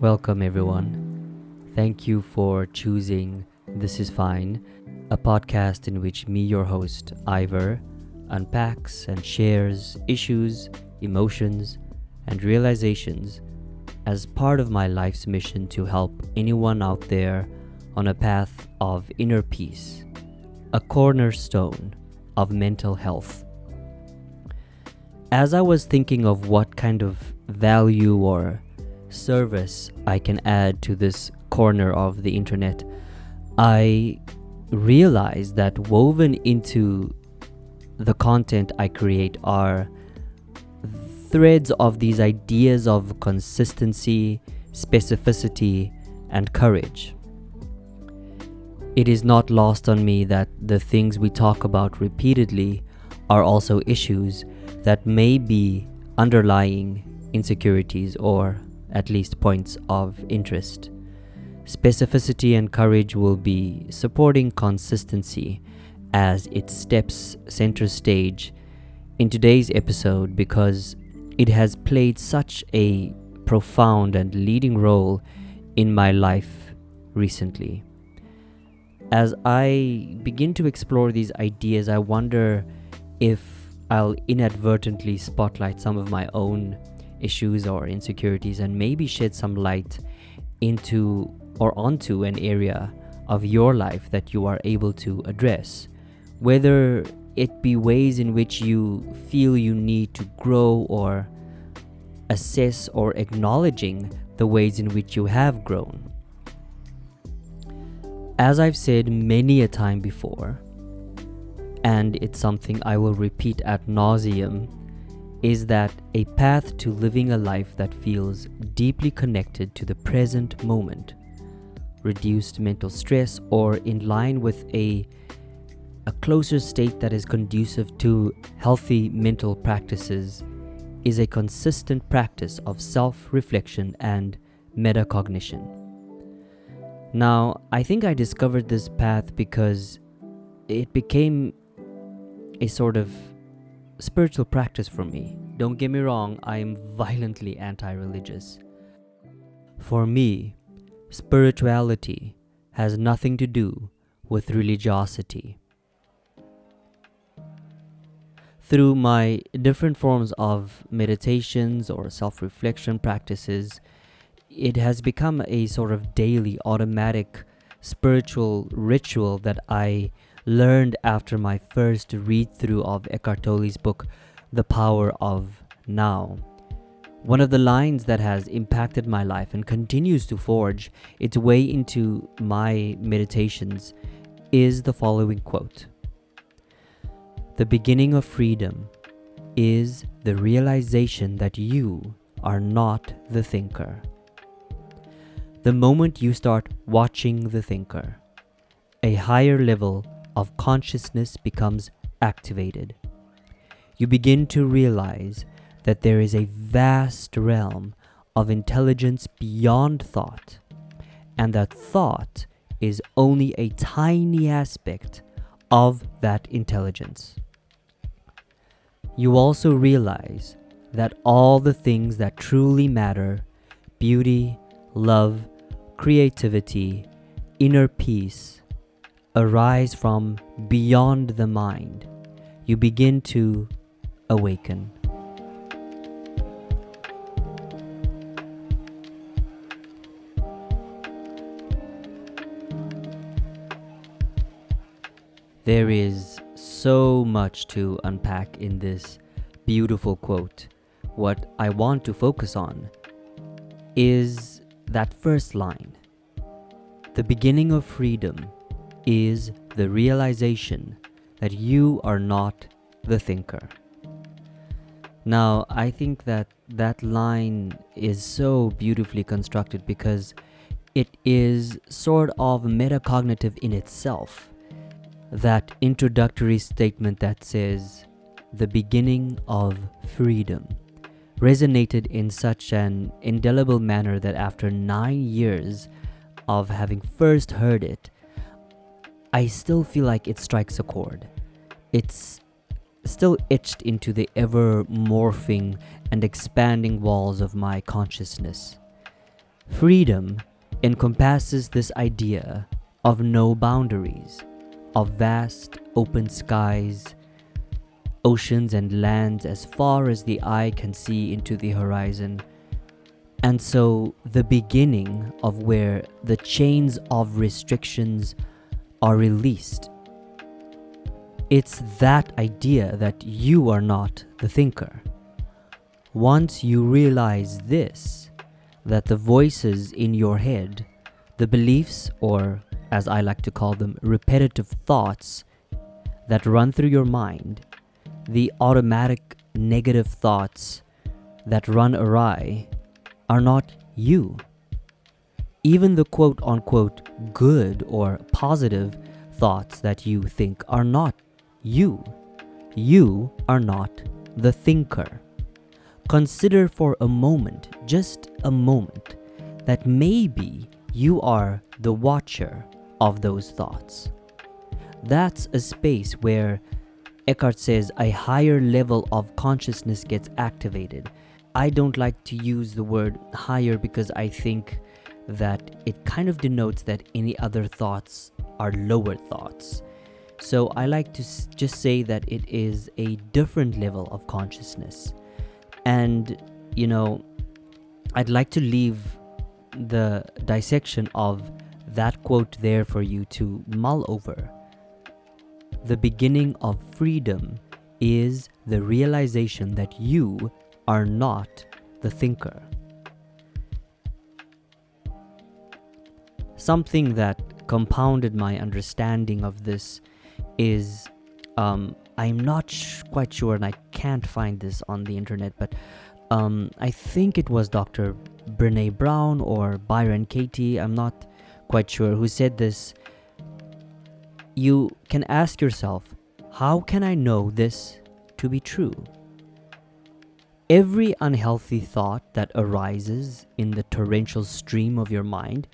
Welcome, everyone. Thank you for choosing This Is Fine, a podcast in which me, your host, Ivor, unpacks and shares issues, emotions, and realizations as part of my life's mission to help anyone out there on a path of inner peace, a cornerstone of mental health. As I was thinking of what kind of value or service I can add to this corner of the internet, I realized that woven into the content I create are threads of these ideas of consistency, specificity, and courage. It is not lost on me that the things we talk about repeatedly are also issues that may be underlying insecurities or at least points of interest. Specificity and courage will be supporting consistency as it steps center stage in today's episode because it has played such a profound and leading role in my life recently. As I begin to explore these ideas, I wonder if I'll inadvertently spotlight some of my own issues or insecurities and maybe shed some light into or onto an area of your life that you are able to address. Whether it be ways in which you feel you need to grow or assess or acknowledging the ways in which you have grown. As I've said many a time before, and it's something I will repeat ad nauseum is that a path to living a life that feels deeply connected to the present moment, reduced mental stress, or in line with a, a closer state that is conducive to healthy mental practices, is a consistent practice of self reflection and metacognition. Now, I think I discovered this path because it became a sort of spiritual practice for me. Don't get me wrong, I am violently anti religious. For me, spirituality has nothing to do with religiosity. Through my different forms of meditations or self reflection practices, it has become a sort of daily, automatic spiritual ritual that I learned after my first read through of Eckhart Tolle's book, The Power of Now. One of the lines that has impacted my life and continues to forge its way into my meditations is the following quote The beginning of freedom is the realization that you are not the thinker. The moment you start watching the thinker, a higher level of consciousness becomes activated. You begin to realize that there is a vast realm of intelligence beyond thought, and that thought is only a tiny aspect of that intelligence. You also realize that all the things that truly matter beauty, love, creativity, inner peace arise from beyond the mind, you begin to awaken. There is so much to unpack in this beautiful quote. What I want to focus on is that first line The beginning of freedom is the realization that you are not the thinker. Now, I think that that line is so beautifully constructed because it is sort of metacognitive in itself. That introductory statement that says, the beginning of freedom, resonated in such an indelible manner that after nine years of having first heard it, I still feel like it strikes a chord. It's still etched into the ever morphing and expanding walls of my consciousness. Freedom encompasses this idea of no boundaries, of vast open skies, oceans and lands as far as the eye can see into the horizon. And so, the beginning of where the chains of restrictions are released. It's that idea that you are not the thinker. Once you realize this, that the voices in your head, the beliefs, or as I like to call them, repetitive thoughts that run through your mind, the automatic negative thoughts that run awry are not you. Even the quote unquote good or positive thoughts that you think are not you. You are not the thinker. Consider for a moment, just a moment, that maybe you are the watcher of those thoughts. That's a space where Eckhart says a higher level of consciousness gets activated. I don't like to use the word higher because I think that it kind of denotes that any other thoughts are lower thoughts. So I like to just say that it is a different level of consciousness. And, you know, I'd like to leave the dissection of that quote there for you to mull over. The beginning of freedom is the realization that you are not the thinker. Something that compounded my understanding of this is um, I'm not sh- quite sure, and I can't find this on the internet, but um, I think it was Dr. Brene Brown or Byron Katie, I'm not quite sure, who said this. You can ask yourself, how can I know this to be true? Every unhealthy thought that arises in the torrential stream of your mind,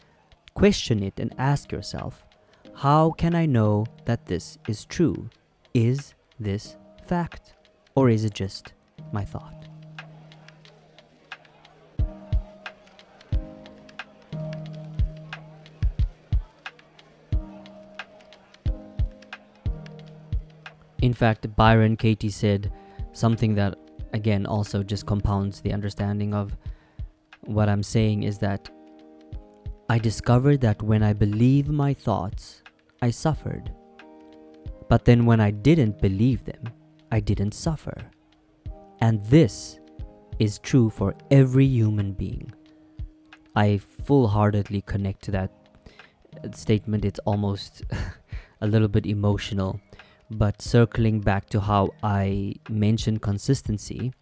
question it and ask yourself, how can I know that this is true? Is this fact? Or is it just my thought? In fact, Byron Katie said something that, again, also just compounds the understanding of what I'm saying is that I discovered that when I believed my thoughts, I suffered. But then when I didn't believe them, I didn't suffer. And this is true for every human being. I full heartedly connect to that statement. It's almost a little bit emotional. But circling back to how I mentioned consistency,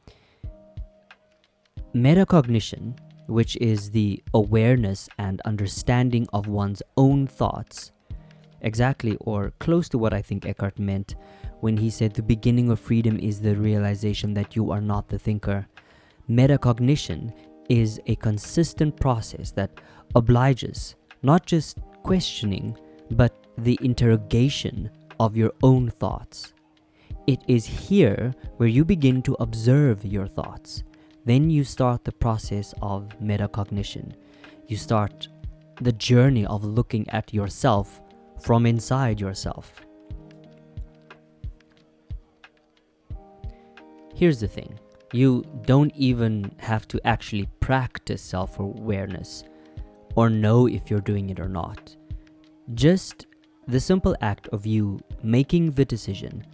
metacognition, which is the awareness and understanding of one's own thoughts, exactly or close to what I think Eckhart meant when he said the beginning of freedom is the realization that you are not the thinker. Metacognition is a consistent process that obliges not just questioning, but the interrogation of your own thoughts. It is here where you begin to observe your thoughts. Then you start the process of metacognition. You start the journey of looking at yourself from inside yourself. Here's the thing you don't even have to actually practice self awareness or know if you're doing it or not. Just the simple act of you making the decision,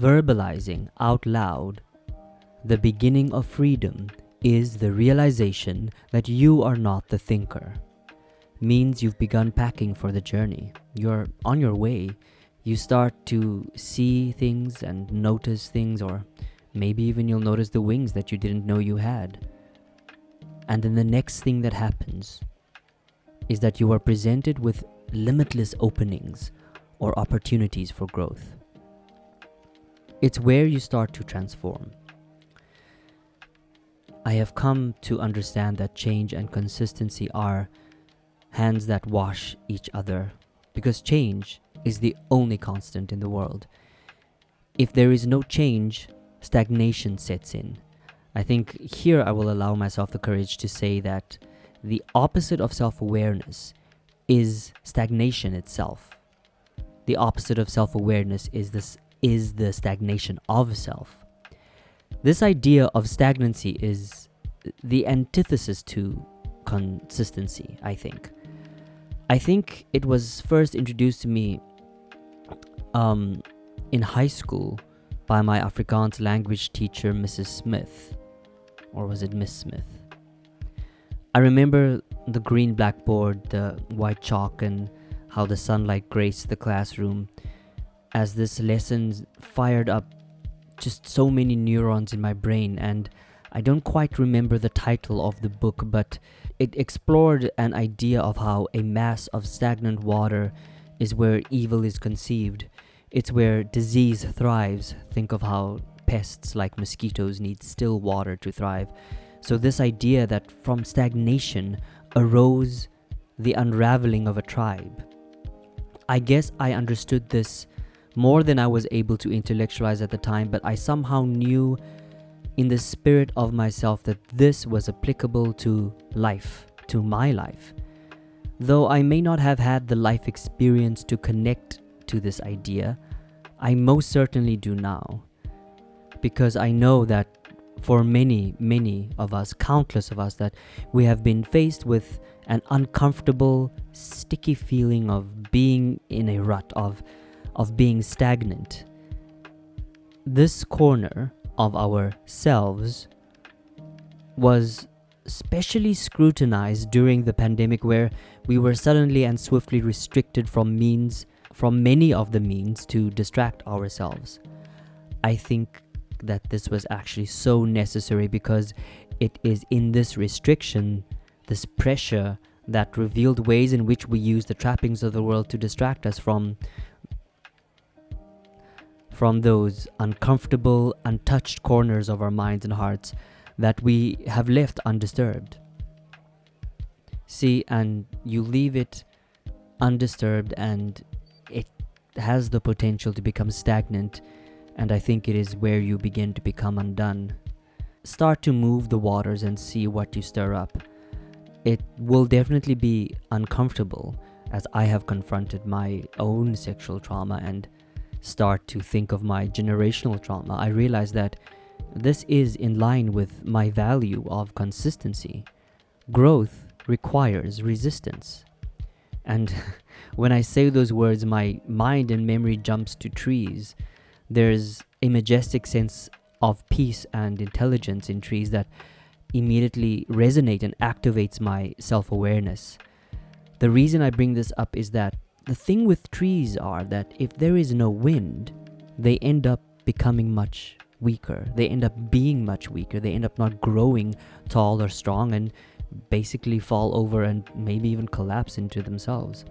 verbalizing out loud, the beginning of freedom is the realization that you are not the thinker. Means you've begun packing for the journey. You're on your way. You start to see things and notice things, or maybe even you'll notice the wings that you didn't know you had. And then the next thing that happens is that you are presented with limitless openings or opportunities for growth. It's where you start to transform. I have come to understand that change and consistency are hands that wash each other because change is the only constant in the world. if there is no change, stagnation sets in. I think here I will allow myself the courage to say that the opposite of self awareness is stagnation itself. The opposite of self awareness is this is the stagnation of self. This idea of stagnancy is the antithesis to consistency, I think. I think it was first introduced to me um, in high school by my Afrikaans language teacher, Mrs. Smith. Or was it Miss Smith? I remember the green blackboard, the white chalk, and how the sunlight graced the classroom as this lesson fired up just so many neurons in my brain. And I don't quite remember the title of the book, but it explored an idea of how a mass of stagnant water is where evil is conceived. It's where disease thrives. Think of how pests like mosquitoes need still water to thrive. So, this idea that from stagnation arose the unraveling of a tribe. I guess I understood this more than I was able to intellectualize at the time, but I somehow knew in the spirit of myself that this was applicable to life, to my life. Though I may not have had the life experience to connect to this idea, I most certainly do now. Because I know that for many, many of us, countless of us, that we have been faced with an uncomfortable, sticky feeling of being in a rut, of, of being stagnant. This corner of ourselves was specially scrutinized during the pandemic where we were suddenly and swiftly restricted from means from many of the means to distract ourselves. I think that this was actually so necessary because it is in this restriction, this pressure, that revealed ways in which we use the trappings of the world to distract us from from those uncomfortable, untouched corners of our minds and hearts that we have left undisturbed. See, and you leave it undisturbed, and it has the potential to become stagnant, and I think it is where you begin to become undone. Start to move the waters and see what you stir up. It will definitely be uncomfortable as I have confronted my own sexual trauma and start to think of my generational trauma, I realize that this is in line with my value of consistency. Growth requires resistance. And when I say those words, my mind and memory jumps to trees. There's a majestic sense of peace and intelligence in trees that immediately resonate and activates my self-awareness. The reason I bring this up is that the thing with trees are that if there is no wind, they end up becoming much weaker. They end up being much weaker. They end up not growing tall or strong and basically fall over and maybe even collapse into themselves.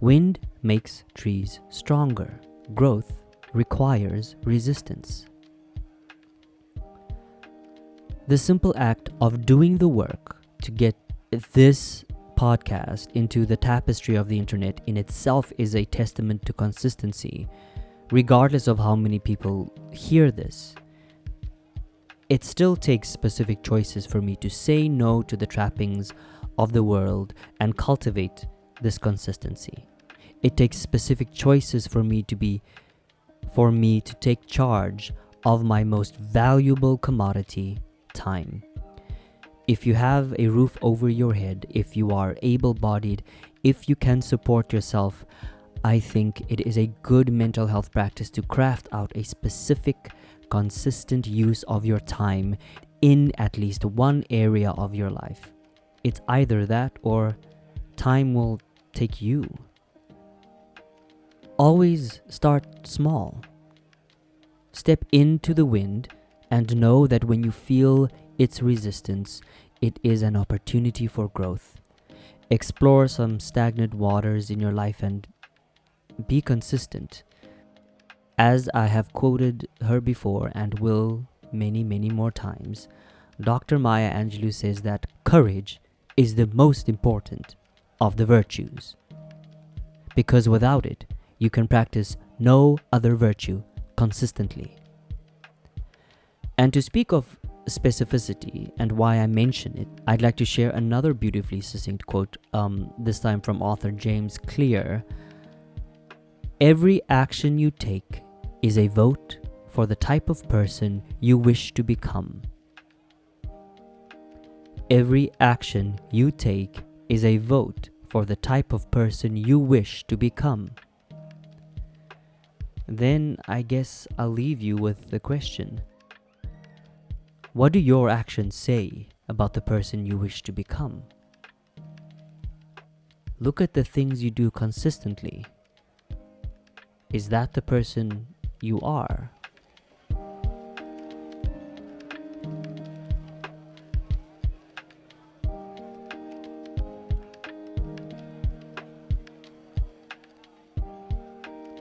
Wind makes trees stronger. Growth requires resistance. The simple act of doing the work to get this podcast into the tapestry of the internet in itself is a testament to consistency, regardless of how many people hear this. It still takes specific choices for me to say no to the trappings of the world and cultivate this consistency. It takes specific choices for me to be for me to take charge of my most valuable commodity, time. If you have a roof over your head, if you are able bodied, if you can support yourself, I think it is a good mental health practice to craft out a specific, consistent use of your time in at least one area of your life. It's either that or time will take you. Always start small. Step into the wind and know that when you feel its resistance, it is an opportunity for growth. Explore some stagnant waters in your life and be consistent. As I have quoted her before and will many, many more times, Dr. Maya Angelou says that courage is the most important of the virtues. Because without it, you can practice no other virtue consistently. And to speak of specificity and why I mention it, I'd like to share another beautifully succinct quote, um, this time from author James Clear. Every action you take is a vote for the type of person you wish to become. Every action you take is a vote for the type of person you wish to become. Then I guess I'll leave you with the question What do your actions say about the person you wish to become? Look at the things you do consistently. Is that the person you are?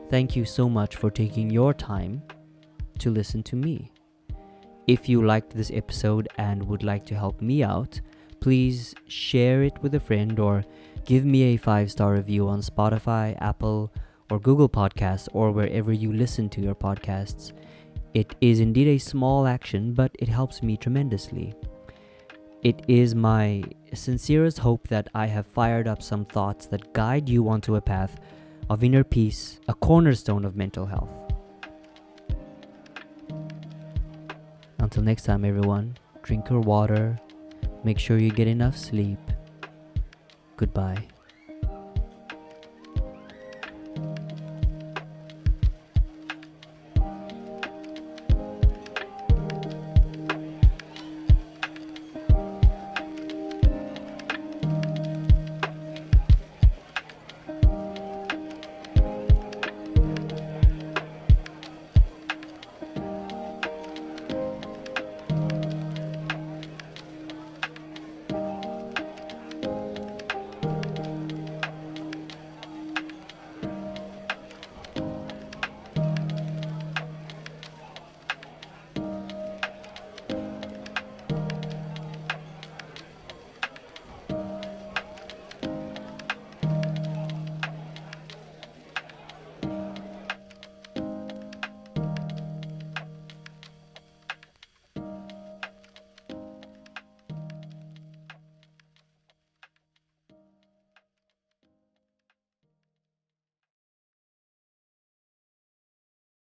Thank you so much for taking your time to listen to me. If you liked this episode and would like to help me out, please share it with a friend or give me a five star review on Spotify, Apple, or Google Podcasts, or wherever you listen to your podcasts. It is indeed a small action, but it helps me tremendously. It is my sincerest hope that I have fired up some thoughts that guide you onto a path of inner peace, a cornerstone of mental health. Until next time, everyone, drink your water, make sure you get enough sleep. Goodbye.